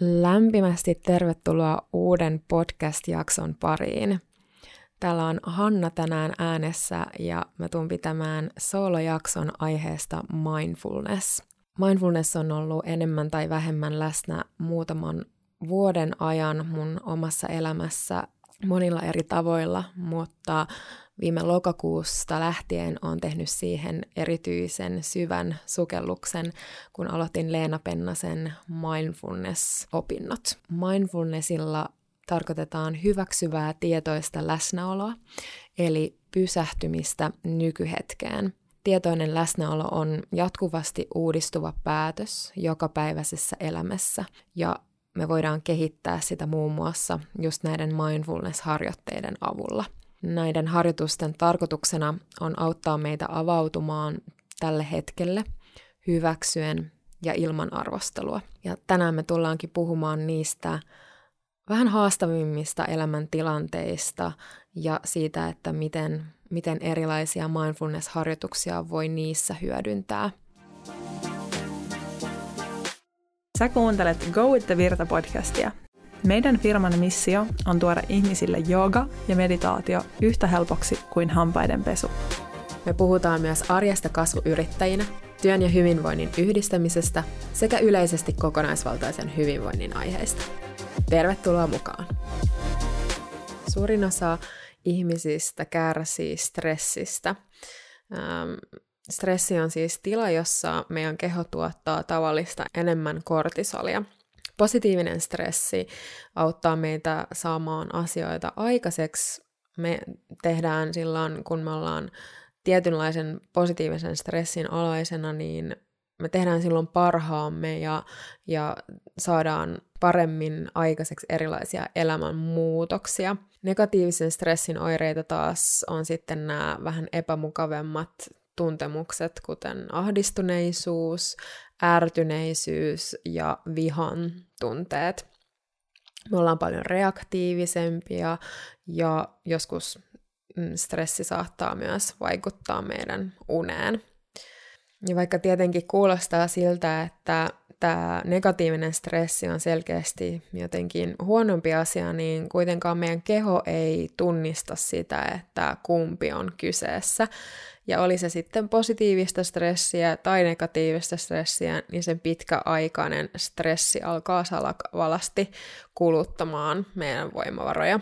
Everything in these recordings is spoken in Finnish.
Lämpimästi tervetuloa uuden podcast-jakson pariin. Täällä on Hanna tänään äänessä ja mä tuun pitämään solojakson aiheesta mindfulness. Mindfulness on ollut enemmän tai vähemmän läsnä muutaman vuoden ajan mun omassa elämässä monilla eri tavoilla, mutta viime lokakuusta lähtien on tehnyt siihen erityisen syvän sukelluksen, kun aloitin Leena Pennasen mindfulness-opinnot. Mindfulnessilla tarkoitetaan hyväksyvää tietoista läsnäoloa, eli pysähtymistä nykyhetkeen. Tietoinen läsnäolo on jatkuvasti uudistuva päätös jokapäiväisessä elämässä, ja me voidaan kehittää sitä muun muassa just näiden mindfulness-harjoitteiden avulla. Näiden harjoitusten tarkoituksena on auttaa meitä avautumaan tälle hetkelle hyväksyen ja ilman arvostelua. Ja tänään me tullaankin puhumaan niistä vähän haastavimmista elämäntilanteista ja siitä, että miten, miten erilaisia mindfulness-harjoituksia voi niissä hyödyntää. Sä kuuntelet Go with the Virta podcastia. Meidän firman missio on tuoda ihmisille jooga ja meditaatio yhtä helpoksi kuin hampaiden pesu. Me puhutaan myös arjesta kasvuyrittäjinä, työn ja hyvinvoinnin yhdistämisestä sekä yleisesti kokonaisvaltaisen hyvinvoinnin aiheista. Tervetuloa mukaan! Suurin osa ihmisistä kärsii stressistä. Ähm, stressi on siis tila, jossa meidän keho tuottaa tavallista enemmän kortisolia. Positiivinen stressi auttaa meitä saamaan asioita aikaiseksi. Me tehdään silloin, kun me ollaan tietynlaisen positiivisen stressin alaisena, niin me tehdään silloin parhaamme ja, ja saadaan paremmin aikaiseksi erilaisia elämänmuutoksia. Negatiivisen stressin oireita taas on sitten nämä vähän epämukavemmat tuntemukset, kuten ahdistuneisuus, ärtyneisyys ja vihan tunteet. Me ollaan paljon reaktiivisempia ja joskus mm, stressi saattaa myös vaikuttaa meidän uneen. Ja vaikka tietenkin kuulostaa siltä, että tämä negatiivinen stressi on selkeästi jotenkin huonompi asia, niin kuitenkaan meidän keho ei tunnista sitä, että kumpi on kyseessä. Ja oli se sitten positiivista stressiä tai negatiivista stressiä, niin sen pitkäaikainen stressi alkaa salakvalasti kuluttamaan meidän voimavaroja.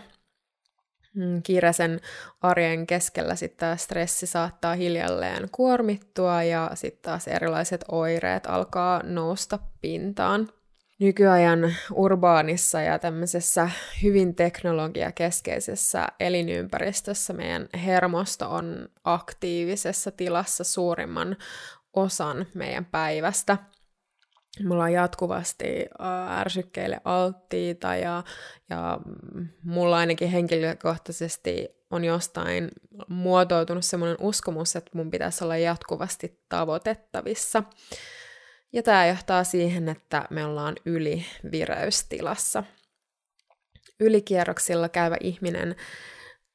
Mm, kiireisen arjen keskellä sitten tämä stressi saattaa hiljalleen kuormittua ja sitten taas erilaiset oireet alkaa nousta pintaan. Nykyajan urbaanissa ja tämmöisessä hyvin teknologiakeskeisessä elinympäristössä meidän hermosto on aktiivisessa tilassa suurimman osan meidän päivästä – me ollaan jatkuvasti ärsykkeille alttiita ja, ja mulla ainakin henkilökohtaisesti on jostain muotoutunut semmoinen uskomus, että mun pitäisi olla jatkuvasti tavoitettavissa. Ja tämä johtaa siihen, että me ollaan ylivireystilassa. Ylikierroksilla käyvä ihminen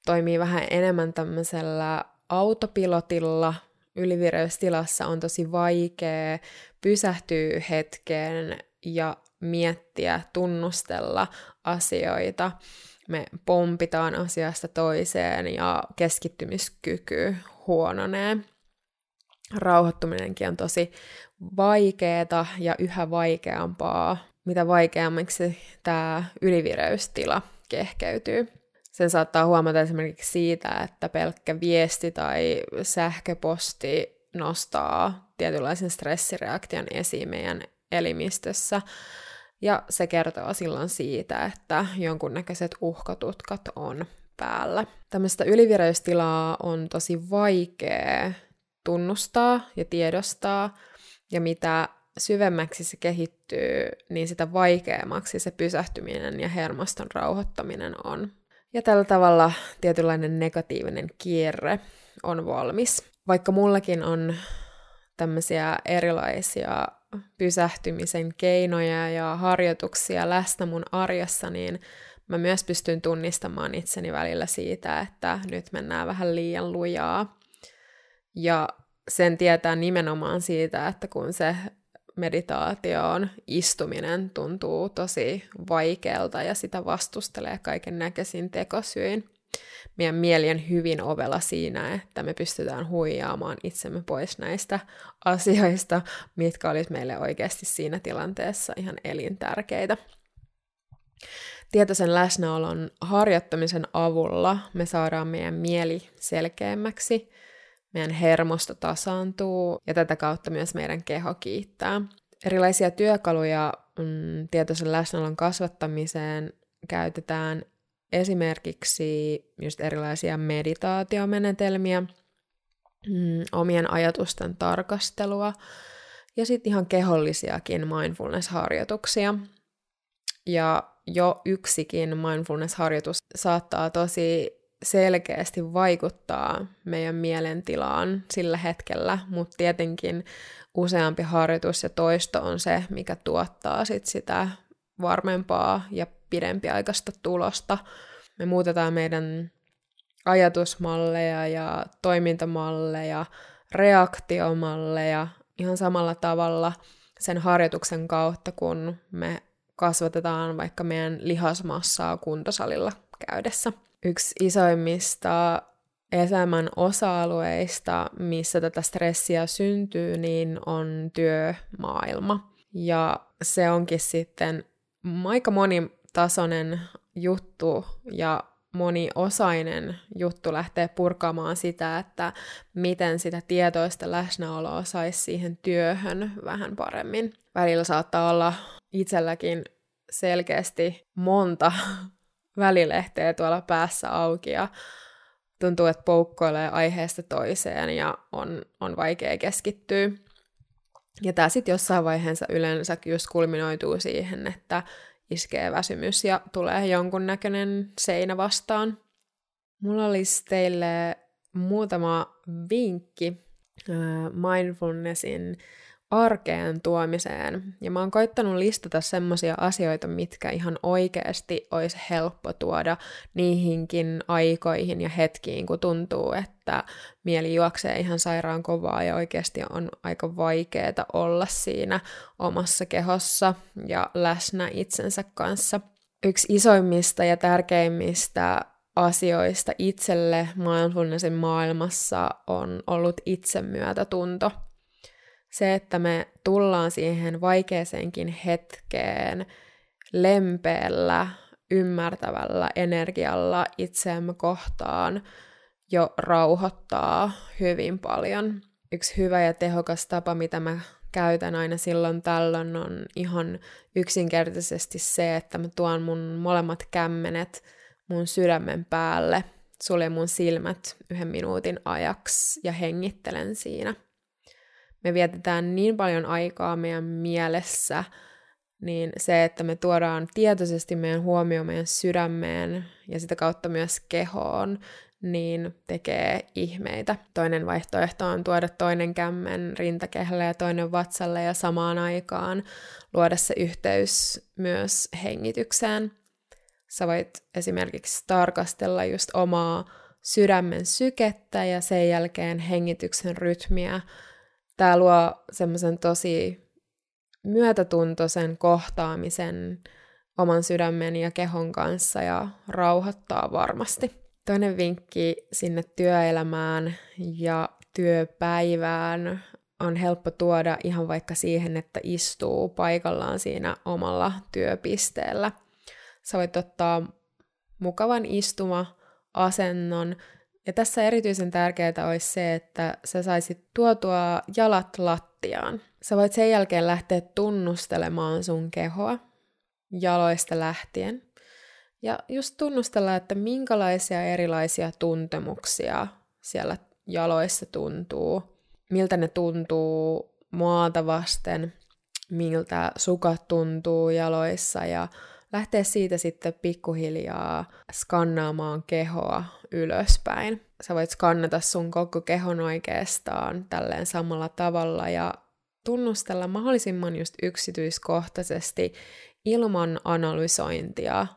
toimii vähän enemmän tämmöisellä autopilotilla, ylivireystilassa on tosi vaikea pysähtyä hetken ja miettiä, tunnustella asioita. Me pompitaan asiasta toiseen ja keskittymiskyky huononee. Rauhoittuminenkin on tosi vaikeaa ja yhä vaikeampaa, mitä vaikeammaksi tämä ylivireystila kehkeytyy. Sen saattaa huomata esimerkiksi siitä, että pelkkä viesti tai sähköposti nostaa tietynlaisen stressireaktion esiin meidän elimistössä. Ja se kertoo silloin siitä, että jonkunnäköiset uhkatutkat on päällä. Tämmöistä ylivireystilaa on tosi vaikea tunnustaa ja tiedostaa, ja mitä syvemmäksi se kehittyy, niin sitä vaikeammaksi se pysähtyminen ja hermoston rauhoittaminen on. Ja tällä tavalla tietynlainen negatiivinen kierre on valmis. Vaikka mullakin on tämmöisiä erilaisia pysähtymisen keinoja ja harjoituksia läsnä mun arjessa, niin mä myös pystyn tunnistamaan itseni välillä siitä, että nyt mennään vähän liian lujaa. Ja sen tietää nimenomaan siitä, että kun se meditaatioon istuminen tuntuu tosi vaikealta ja sitä vastustelee kaiken näköisin tekosyin. Meidän mieli on hyvin ovella siinä, että me pystytään huijaamaan itsemme pois näistä asioista, mitkä olisi meille oikeasti siinä tilanteessa ihan elintärkeitä. Tietoisen läsnäolon harjoittamisen avulla me saadaan meidän mieli selkeämmäksi, meidän hermosto tasaantuu ja tätä kautta myös meidän keho kiittää. Erilaisia työkaluja mm, tietoisen läsnäolon kasvattamiseen käytetään esimerkiksi just erilaisia meditaatiomenetelmiä, mm, omien ajatusten tarkastelua ja sitten ihan kehollisiakin mindfulness-harjoituksia. Ja jo yksikin mindfulness-harjoitus saattaa tosi selkeästi vaikuttaa meidän mielentilaan sillä hetkellä, mutta tietenkin useampi harjoitus ja toisto on se, mikä tuottaa sit sitä varmempaa ja pidempiaikaista tulosta. Me muutetaan meidän ajatusmalleja ja toimintamalleja, reaktiomalleja ihan samalla tavalla sen harjoituksen kautta, kun me kasvatetaan vaikka meidän lihasmassaa kuntosalilla käydessä. Yksi isoimmista elämän osa-alueista, missä tätä stressiä syntyy, niin on työmaailma. Ja se onkin sitten aika monitasoinen juttu ja moniosainen juttu lähtee purkamaan sitä, että miten sitä tietoista läsnäoloa saisi siihen työhön vähän paremmin. Välillä saattaa olla itselläkin selkeästi monta välilehteä tuolla päässä auki ja tuntuu, että poukkoilee aiheesta toiseen ja on, on vaikea keskittyä. Ja tämä sitten jossain vaiheessa yleensä just kulminoituu siihen, että iskee väsymys ja tulee jonkunnäköinen seinä vastaan. Mulla olisi teille muutama vinkki mindfulnessin arkeen tuomiseen. Ja mä oon koittanut listata semmosia asioita, mitkä ihan oikeasti olisi helppo tuoda niihinkin aikoihin ja hetkiin, kun tuntuu, että mieli juoksee ihan sairaan kovaa ja oikeasti on aika vaikeaa olla siinä omassa kehossa ja läsnä itsensä kanssa. Yksi isoimmista ja tärkeimmistä asioista itselle mindfulnessin maailmassa on ollut itsemyötätunto – se, että me tullaan siihen vaikeeseenkin hetkeen lempeällä, ymmärtävällä energialla itseämme kohtaan jo rauhoittaa hyvin paljon. Yksi hyvä ja tehokas tapa, mitä mä käytän aina silloin tällöin, on ihan yksinkertaisesti se, että mä tuon mun molemmat kämmenet mun sydämen päälle, suljen mun silmät yhden minuutin ajaksi ja hengittelen siinä – me vietetään niin paljon aikaa meidän mielessä, niin se, että me tuodaan tietoisesti meidän huomio meidän sydämeen ja sitä kautta myös kehoon, niin tekee ihmeitä. Toinen vaihtoehto on tuoda toinen kämmen rintakehälle ja toinen vatsalle ja samaan aikaan luoda se yhteys myös hengitykseen. Sä voit esimerkiksi tarkastella just omaa sydämen sykettä ja sen jälkeen hengityksen rytmiä tämä luo semmoisen tosi myötätuntoisen kohtaamisen oman sydämen ja kehon kanssa ja rauhoittaa varmasti. Toinen vinkki sinne työelämään ja työpäivään on helppo tuoda ihan vaikka siihen, että istuu paikallaan siinä omalla työpisteellä. Sä voit ottaa mukavan istuma-asennon, ja tässä erityisen tärkeää olisi se, että sä saisit tuotua jalat lattiaan. Sä voit sen jälkeen lähteä tunnustelemaan sun kehoa jaloista lähtien. Ja just tunnustella, että minkälaisia erilaisia tuntemuksia siellä jaloissa tuntuu, miltä ne tuntuu maata vasten, miltä sukat tuntuu jaloissa ja lähteä siitä sitten pikkuhiljaa skannaamaan kehoa ylöspäin. Sä voit skannata sun koko kehon oikeastaan tälleen samalla tavalla ja tunnustella mahdollisimman just yksityiskohtaisesti ilman analysointia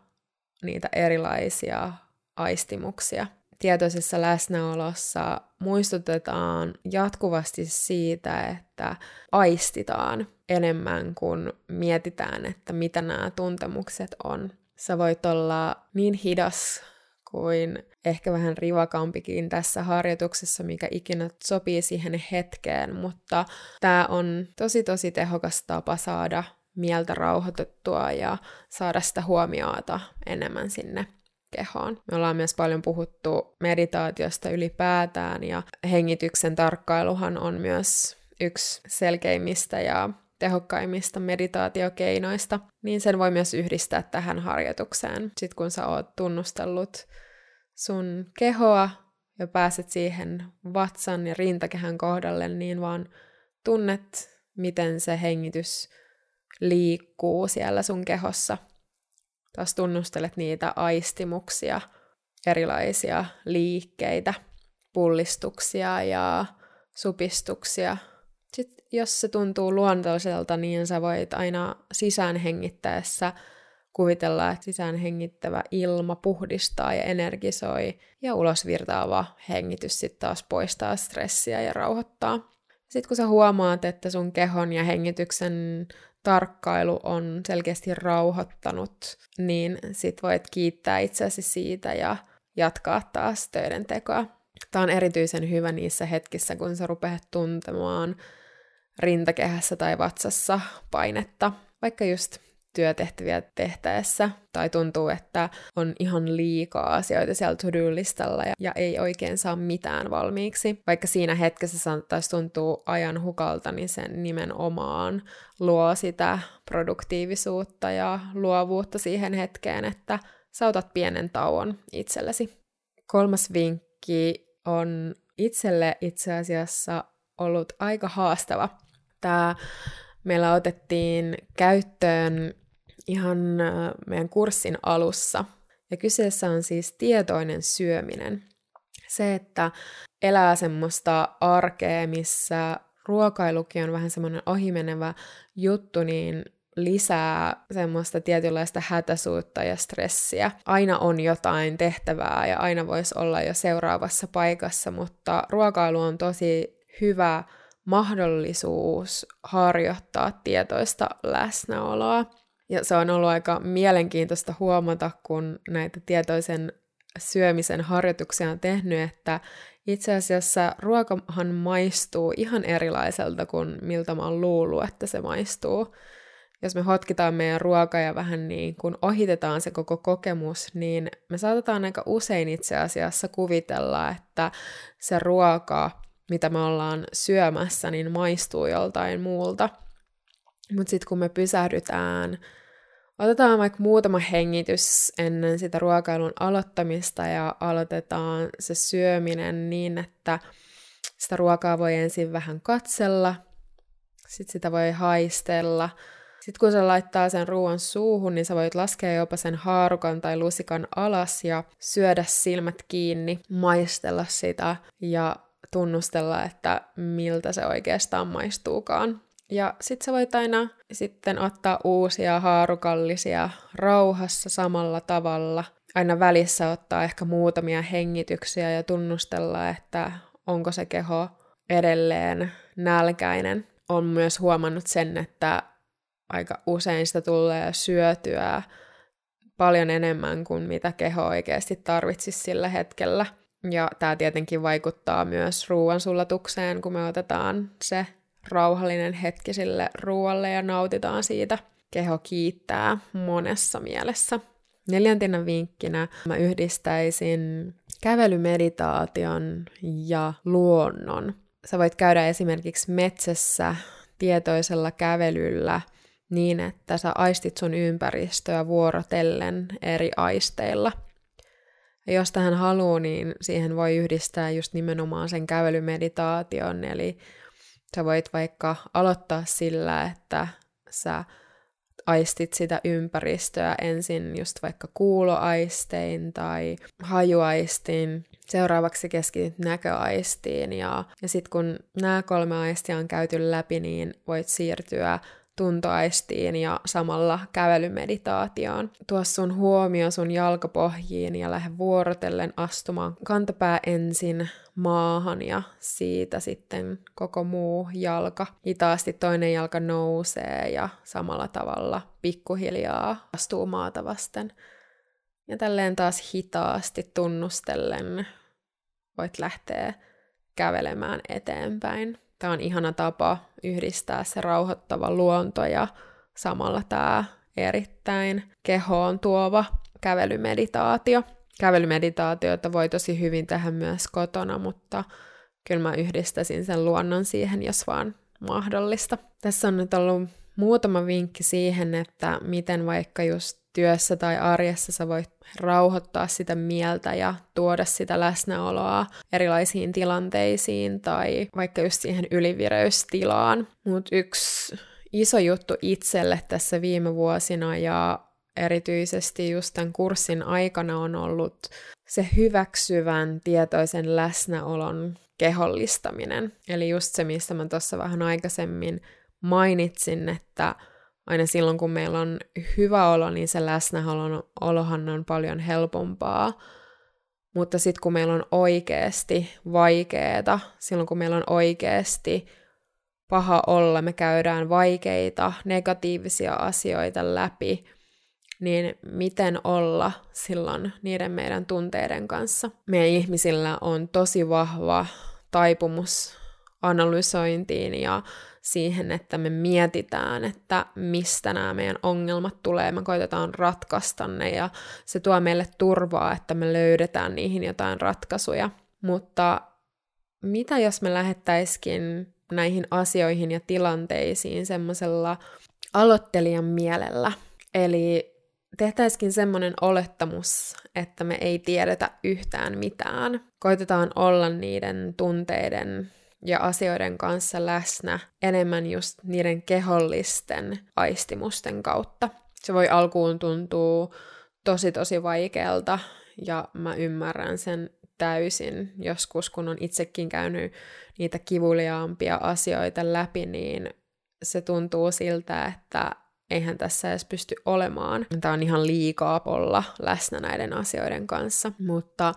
niitä erilaisia aistimuksia. Tietoisessa läsnäolossa muistutetaan jatkuvasti siitä, että aistitaan enemmän kuin mietitään, että mitä nämä tuntemukset on. Sä voit olla niin hidas kuin ehkä vähän rivakampikin tässä harjoituksessa, mikä ikinä sopii siihen hetkeen, mutta tämä on tosi tosi tehokas tapa saada mieltä rauhoitettua ja saada sitä huomiota enemmän sinne kehoon. Me ollaan myös paljon puhuttu meditaatiosta ylipäätään ja hengityksen tarkkailuhan on myös yksi selkeimmistä ja tehokkaimmista meditaatiokeinoista, niin sen voi myös yhdistää tähän harjoitukseen. Sitten kun sä oot tunnustellut sun kehoa ja pääset siihen vatsan ja rintakehän kohdalle, niin vaan tunnet, miten se hengitys liikkuu siellä sun kehossa. Taas tunnustelet niitä aistimuksia, erilaisia liikkeitä, pullistuksia ja supistuksia. Sitten jos se tuntuu luontoiselta, niin sä voit aina sisään hengittäessä kuvitella, että sisään hengittävä ilma puhdistaa ja energisoi, ja ulosvirtaava hengitys sitten taas poistaa stressiä ja rauhoittaa. Sitten kun sä huomaat, että sun kehon ja hengityksen tarkkailu on selkeästi rauhoittanut, niin sit voit kiittää itseäsi siitä ja jatkaa taas töiden tekoa. Tämä on erityisen hyvä niissä hetkissä, kun sä rupeat tuntemaan rintakehässä tai vatsassa painetta, vaikka just työtehtäviä tehtäessä, tai tuntuu, että on ihan liikaa asioita siellä to-do-listalla ja, ja ei oikein saa mitään valmiiksi. Vaikka siinä hetkessä saattaisi tuntua ajan hukalta, niin sen nimenomaan luo sitä produktiivisuutta ja luovuutta siihen hetkeen, että sautat pienen tauon itsellesi. Kolmas vinkki on itselle itse asiassa ollut aika haastava. Tämä meillä otettiin käyttöön ihan meidän kurssin alussa. Ja kyseessä on siis tietoinen syöminen. Se, että elää semmoista arkea, missä ruokailukin on vähän semmoinen ohimenevä juttu, niin lisää semmoista tietynlaista hätäsuutta ja stressiä. Aina on jotain tehtävää ja aina voisi olla jo seuraavassa paikassa, mutta ruokailu on tosi hyvä mahdollisuus harjoittaa tietoista läsnäoloa. Ja se on ollut aika mielenkiintoista huomata, kun näitä tietoisen syömisen harjoituksia on tehnyt, että itse asiassa ruokahan maistuu ihan erilaiselta kuin miltä mä oon luullut, että se maistuu. Jos me hotkitaan meidän ruoka ja vähän niin kuin ohitetaan se koko kokemus, niin me saatetaan aika usein itse asiassa kuvitella, että se ruoka, mitä me ollaan syömässä, niin maistuu joltain muulta – mutta sitten kun me pysähdytään, otetaan vaikka muutama hengitys ennen sitä ruokailun aloittamista ja aloitetaan se syöminen niin, että sitä ruokaa voi ensin vähän katsella, sitten sitä voi haistella. Sitten kun se laittaa sen ruoan suuhun, niin sä voit laskea jopa sen haarukan tai lusikan alas ja syödä silmät kiinni, maistella sitä ja tunnustella, että miltä se oikeastaan maistuukaan. Ja sit sä voit aina sitten ottaa uusia haarukallisia rauhassa samalla tavalla. Aina välissä ottaa ehkä muutamia hengityksiä ja tunnustella, että onko se keho edelleen nälkäinen. On myös huomannut sen, että aika usein sitä tulee syötyä paljon enemmän kuin mitä keho oikeasti tarvitsisi sillä hetkellä. Ja tämä tietenkin vaikuttaa myös ruoansulatukseen, kun me otetaan se rauhallinen hetki sille ruoalle ja nautitaan siitä. Keho kiittää monessa mielessä. Neljäntenä vinkkinä mä yhdistäisin kävelymeditaation ja luonnon. Sä voit käydä esimerkiksi metsässä tietoisella kävelyllä niin, että sä aistit sun ympäristöä vuorotellen eri aisteilla. Ja jos tähän haluaa, niin siihen voi yhdistää just nimenomaan sen kävelymeditaation, eli Sä voit vaikka aloittaa sillä, että sä aistit sitä ympäristöä ensin just vaikka kuuloaistein tai hajuaistin, seuraavaksi keskityt näköaistiin ja, ja sitten kun nämä kolme aistia on käyty läpi, niin voit siirtyä tuntoaistiin ja samalla kävelymeditaatioon. Tuo sun huomio sun jalkapohjiin ja lähde vuorotellen astumaan kantapää ensin maahan ja siitä sitten koko muu jalka. Hitaasti toinen jalka nousee ja samalla tavalla pikkuhiljaa astuu maata vasten. Ja tälleen taas hitaasti tunnustellen voit lähteä kävelemään eteenpäin. Tämä on ihana tapa yhdistää se rauhoittava luonto ja samalla tämä erittäin kehoon tuova kävelymeditaatio. Kävelymeditaatiota voi tosi hyvin tehdä myös kotona, mutta kyllä mä yhdistäisin sen luonnon siihen, jos vaan mahdollista. Tässä on nyt ollut muutama vinkki siihen, että miten vaikka just työssä tai arjessa sä voit rauhoittaa sitä mieltä ja tuoda sitä läsnäoloa erilaisiin tilanteisiin tai vaikka just siihen ylivireystilaan. Mutta yksi iso juttu itselle tässä viime vuosina ja erityisesti just tämän kurssin aikana on ollut se hyväksyvän tietoisen läsnäolon kehollistaminen. Eli just se, mistä mä tuossa vähän aikaisemmin mainitsin, että aina silloin, kun meillä on hyvä olo, niin se läsnäolohan on paljon helpompaa. Mutta sitten kun meillä on oikeasti vaikeeta, silloin kun meillä on oikeasti paha olla, me käydään vaikeita, negatiivisia asioita läpi, niin miten olla silloin niiden meidän tunteiden kanssa? Meidän ihmisillä on tosi vahva taipumus analysointiin ja siihen, että me mietitään, että mistä nämä meidän ongelmat tulee, me koitetaan ratkaista ne ja se tuo meille turvaa, että me löydetään niihin jotain ratkaisuja. Mutta mitä jos me lähettäisikin näihin asioihin ja tilanteisiin semmoisella aloittelijan mielellä? Eli tehtäisikin semmoinen olettamus, että me ei tiedetä yhtään mitään. Koitetaan olla niiden tunteiden ja asioiden kanssa läsnä enemmän just niiden kehollisten aistimusten kautta. Se voi alkuun tuntua tosi tosi vaikealta ja mä ymmärrän sen täysin. Joskus kun on itsekin käynyt niitä kivuliaampia asioita läpi, niin se tuntuu siltä, että eihän tässä edes pysty olemaan. Tämä on ihan liikaa olla läsnä näiden asioiden kanssa, mutta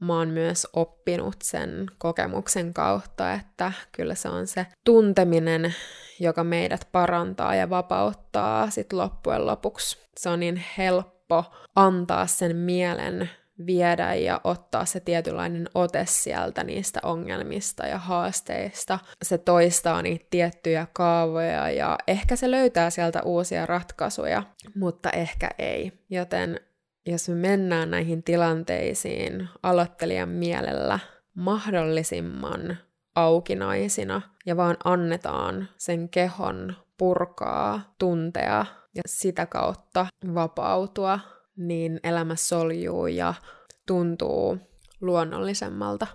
mä oon myös oppinut sen kokemuksen kautta, että kyllä se on se tunteminen, joka meidät parantaa ja vapauttaa sit loppujen lopuksi. Se on niin helppo antaa sen mielen viedä ja ottaa se tietynlainen ote sieltä niistä ongelmista ja haasteista. Se toistaa niitä tiettyjä kaavoja ja ehkä se löytää sieltä uusia ratkaisuja, mutta ehkä ei. Joten jos me mennään näihin tilanteisiin aloittelijan mielellä mahdollisimman aukinaisina ja vaan annetaan sen kehon purkaa, tuntea ja sitä kautta vapautua, niin elämä soljuu ja tuntuu luonnollisemmalta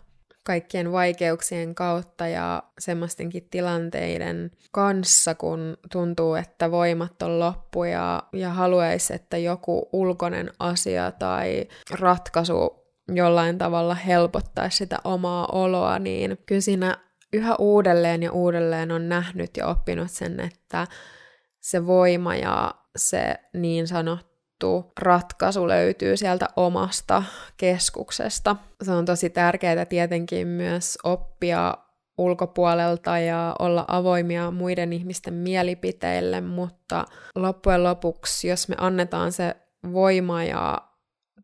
kaikkien vaikeuksien kautta ja semmoistenkin tilanteiden kanssa, kun tuntuu, että voimat on loppu ja, ja haluaisi, että joku ulkoinen asia tai ratkaisu jollain tavalla helpottaisi sitä omaa oloa, niin kyllä siinä yhä uudelleen ja uudelleen on nähnyt ja oppinut sen, että se voima ja se niin sanottu sanottu ratkaisu löytyy sieltä omasta keskuksesta. Se on tosi tärkeää tietenkin myös oppia ulkopuolelta ja olla avoimia muiden ihmisten mielipiteille, mutta loppujen lopuksi, jos me annetaan se voima ja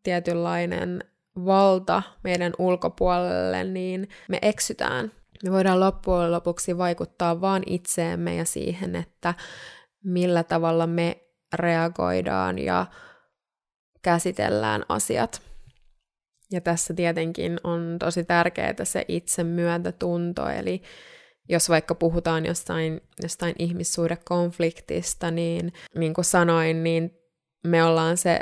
tietynlainen valta meidän ulkopuolelle, niin me eksytään. Me voidaan loppujen lopuksi vaikuttaa vaan itseemme ja siihen, että millä tavalla me reagoidaan ja käsitellään asiat. Ja tässä tietenkin on tosi tärkeää se itse myötätunto, eli jos vaikka puhutaan jostain, jostain ihmissuhdekonfliktista, niin niin kuin sanoin, niin me ollaan se,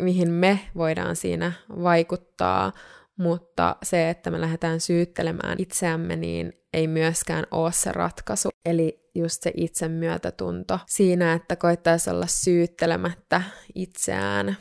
mihin me voidaan siinä vaikuttaa, mutta se, että me lähdetään syyttelemään itseämme, niin ei myöskään ole se ratkaisu. Eli just se itsemyötätunto siinä, että koittaisi olla syyttelemättä itseään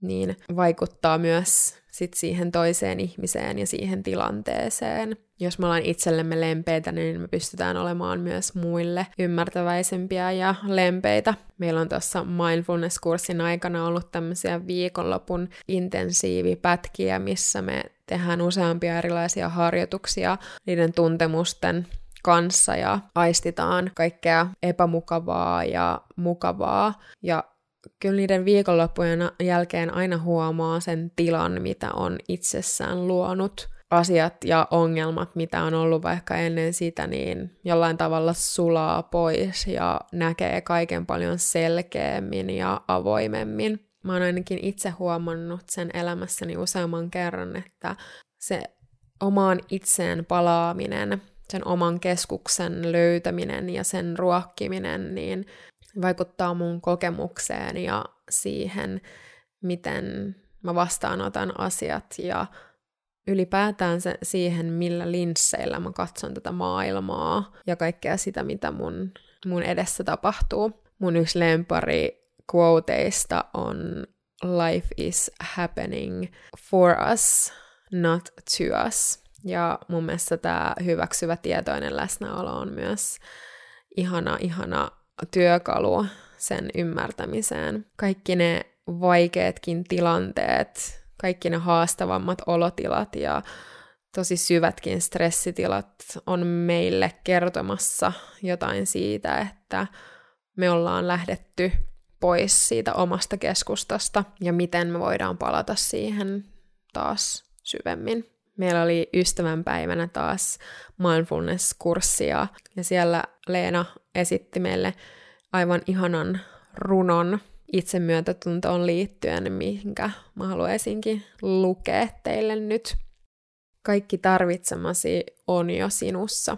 niin vaikuttaa myös sit siihen toiseen ihmiseen ja siihen tilanteeseen. Jos me ollaan itsellemme lempeitä, niin me pystytään olemaan myös muille ymmärtäväisempiä ja lempeitä. Meillä on tuossa mindfulness-kurssin aikana ollut tämmöisiä viikonlopun intensiivipätkiä, missä me tehdään useampia erilaisia harjoituksia niiden tuntemusten kanssa ja aistitaan kaikkea epämukavaa ja mukavaa. Ja kyllä niiden viikonloppujen jälkeen aina huomaa sen tilan, mitä on itsessään luonut. Asiat ja ongelmat, mitä on ollut vaikka ennen sitä, niin jollain tavalla sulaa pois ja näkee kaiken paljon selkeämmin ja avoimemmin. Mä oon ainakin itse huomannut sen elämässäni useamman kerran, että se omaan itseen palaaminen, sen oman keskuksen löytäminen ja sen ruokkiminen, niin vaikuttaa mun kokemukseen ja siihen, miten mä vastaanotan asiat ja ylipäätään se, siihen, millä linsseillä mä katson tätä maailmaa ja kaikkea sitä, mitä mun, mun edessä tapahtuu. Mun yksi lempari quoteista on Life is happening for us, not to us. Ja mun mielestä tämä hyväksyvä tietoinen läsnäolo on myös ihana, ihana työkalu sen ymmärtämiseen. Kaikki ne vaikeatkin tilanteet, kaikki ne haastavammat olotilat ja tosi syvätkin stressitilat on meille kertomassa jotain siitä, että me ollaan lähdetty pois siitä omasta keskustasta ja miten me voidaan palata siihen taas syvemmin. Meillä oli ystävänpäivänä taas mindfulness-kurssia ja siellä Leena esitti meille aivan ihanan runon itsemyötätuntoon liittyen, minkä mä haluaisinkin lukea teille nyt. Kaikki tarvitsemasi on jo sinussa.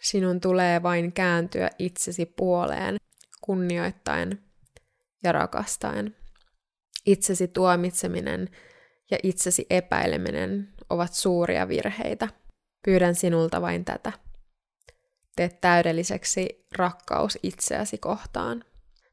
Sinun tulee vain kääntyä itsesi puoleen, kunnioittaen ja rakastaen. Itsesi tuomitseminen ja itsesi epäileminen ovat suuria virheitä. Pyydän sinulta vain tätä. Tee täydelliseksi rakkaus itseäsi kohtaan.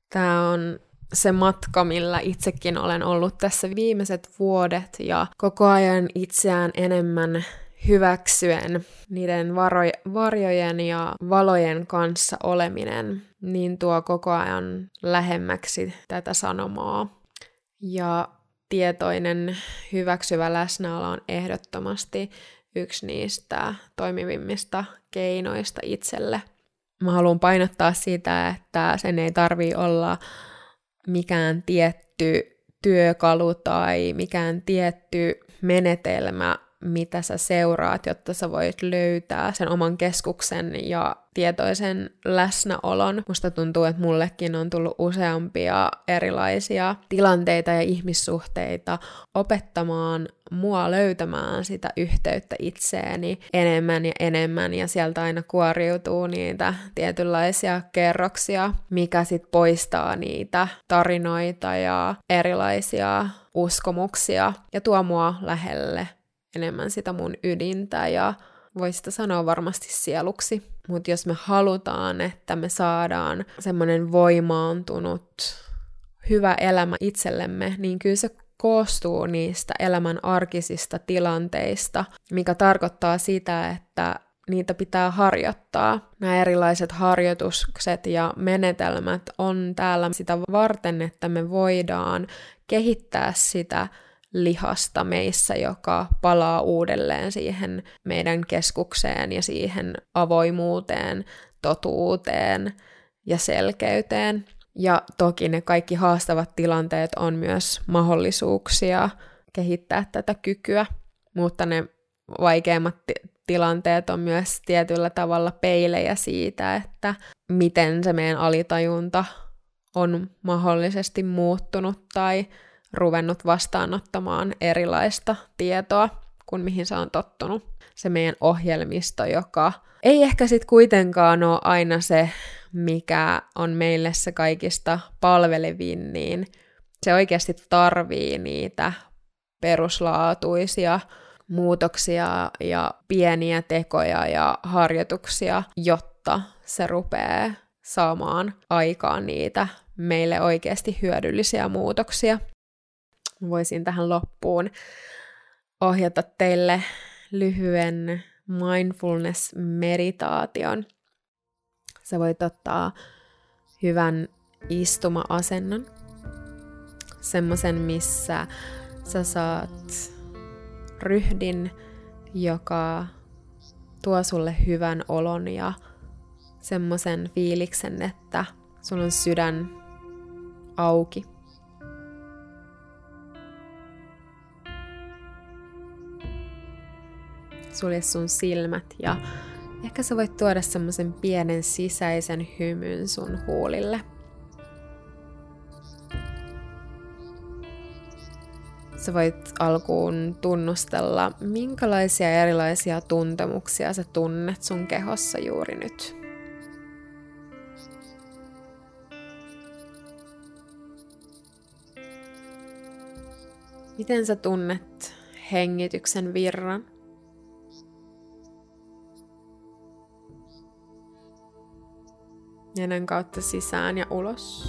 Tämä on se matka, millä itsekin olen ollut tässä viimeiset vuodet ja koko ajan itseään enemmän hyväksyen niiden varo- varjojen ja valojen kanssa oleminen, niin tuo koko ajan lähemmäksi tätä sanomaa. Ja tietoinen, hyväksyvä läsnäolo on ehdottomasti yksi niistä toimivimmista keinoista itselle. Mä haluan painottaa sitä, että sen ei tarvi olla mikään tietty työkalu tai mikään tietty menetelmä, mitä sä seuraat, jotta sä voit löytää sen oman keskuksen ja tietoisen läsnäolon. Musta tuntuu, että mullekin on tullut useampia erilaisia tilanteita ja ihmissuhteita opettamaan mua löytämään sitä yhteyttä itseeni enemmän ja enemmän, ja sieltä aina kuoriutuu niitä tietynlaisia kerroksia, mikä sit poistaa niitä tarinoita ja erilaisia uskomuksia ja tuo mua lähelle enemmän sitä mun ydintä ja voisi sanoa varmasti sieluksi. Mutta jos me halutaan, että me saadaan semmoinen voimaantunut hyvä elämä itsellemme, niin kyllä se koostuu niistä elämän arkisista tilanteista, mikä tarkoittaa sitä, että niitä pitää harjoittaa. Nämä erilaiset harjoitukset ja menetelmät on täällä sitä varten, että me voidaan kehittää sitä lihasta meissä, joka palaa uudelleen siihen meidän keskukseen ja siihen avoimuuteen, totuuteen ja selkeyteen. Ja toki ne kaikki haastavat tilanteet on myös mahdollisuuksia kehittää tätä kykyä, mutta ne vaikeimmat t- tilanteet on myös tietyllä tavalla peilejä siitä, että miten se meidän alitajunta on mahdollisesti muuttunut tai ruvennut vastaanottamaan erilaista tietoa kuin mihin se on tottunut. Se meidän ohjelmisto, joka ei ehkä sitten kuitenkaan ole aina se, mikä on meille se kaikista palvelevin, niin se oikeasti tarvii niitä peruslaatuisia muutoksia ja pieniä tekoja ja harjoituksia, jotta se rupeaa saamaan aikaan niitä meille oikeasti hyödyllisiä muutoksia. Voisin tähän loppuun ohjata teille lyhyen mindfulness-meditaation. Sä voit ottaa hyvän istuma-asennon, semmoisen, missä sä saat ryhdin, joka tuo sulle hyvän olon ja semmoisen fiiliksen, että sulla on sydän auki. Sulje sun silmät ja ehkä sä voit tuoda semmoisen pienen sisäisen hymyn sun huulille. Sä voit alkuun tunnustella, minkälaisia erilaisia tuntemuksia sä tunnet sun kehossa juuri nyt. Miten sä tunnet hengityksen virran? Nenän kautta sisään ja ulos.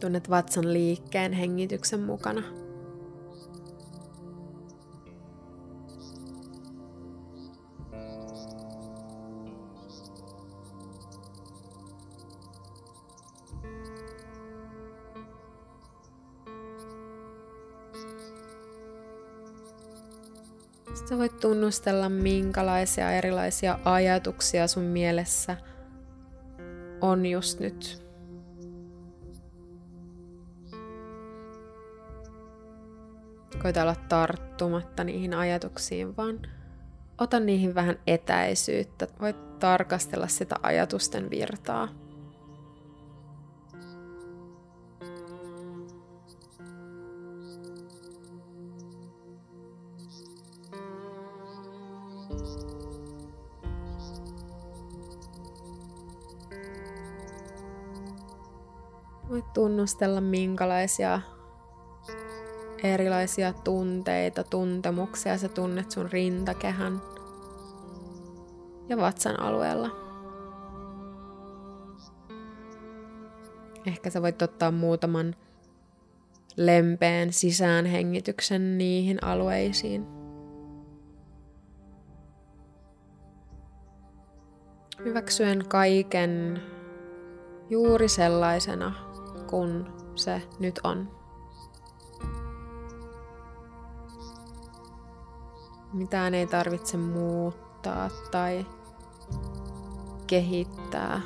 Tunnet vatsan liikkeen hengityksen mukana. Sitten voit tunnustella, minkälaisia erilaisia ajatuksia sun mielessä on just nyt. Koita olla tarttumatta niihin ajatuksiin, vaan ota niihin vähän etäisyyttä. Voit tarkastella sitä ajatusten virtaa. Voit tunnustella, minkälaisia erilaisia tunteita, tuntemuksia sä tunnet sun rintakehän ja vatsan alueella. Ehkä sä voit ottaa muutaman lempeän sisäänhengityksen niihin alueisiin. Hyväksyen kaiken juuri sellaisena, kun se nyt on. Mitään ei tarvitse muuttaa tai kehittää.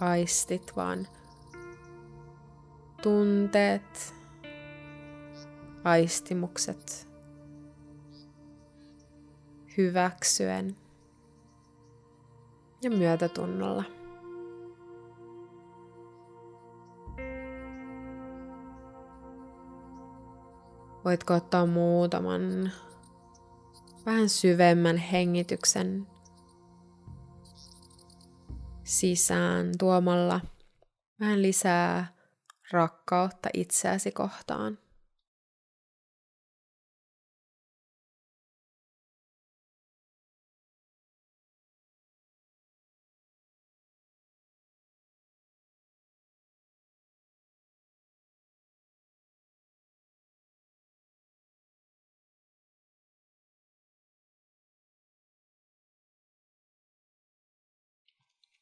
Aistit vaan tunteet, aistimukset hyväksyen ja myötätunnolla. Voitko ottaa muutaman vähän syvemmän hengityksen sisään tuomalla vähän lisää rakkautta itseäsi kohtaan.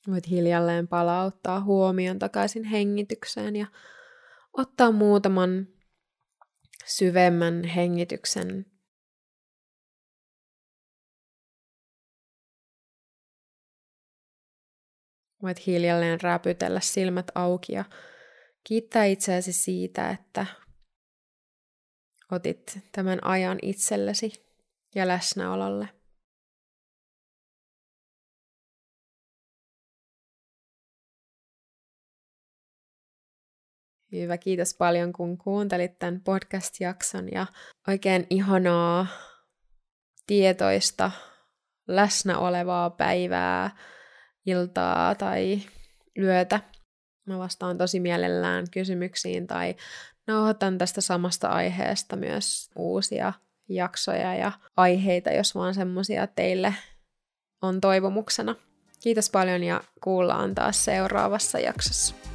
Voit hiljalleen palauttaa huomion takaisin hengitykseen ja ottaa muutaman syvemmän hengityksen Voit hiljalleen räpytellä silmät auki ja kiittää itseäsi siitä, että otit tämän ajan itsellesi ja läsnäololle. Hyvä, kiitos paljon kun kuuntelit tämän podcast-jakson ja oikein ihanaa tietoista läsnä olevaa päivää, iltaa tai yötä. Mä vastaan tosi mielellään kysymyksiin tai nauhoitan tästä samasta aiheesta myös uusia jaksoja ja aiheita, jos vaan semmosia teille on toivomuksena. Kiitos paljon ja kuullaan taas seuraavassa jaksossa.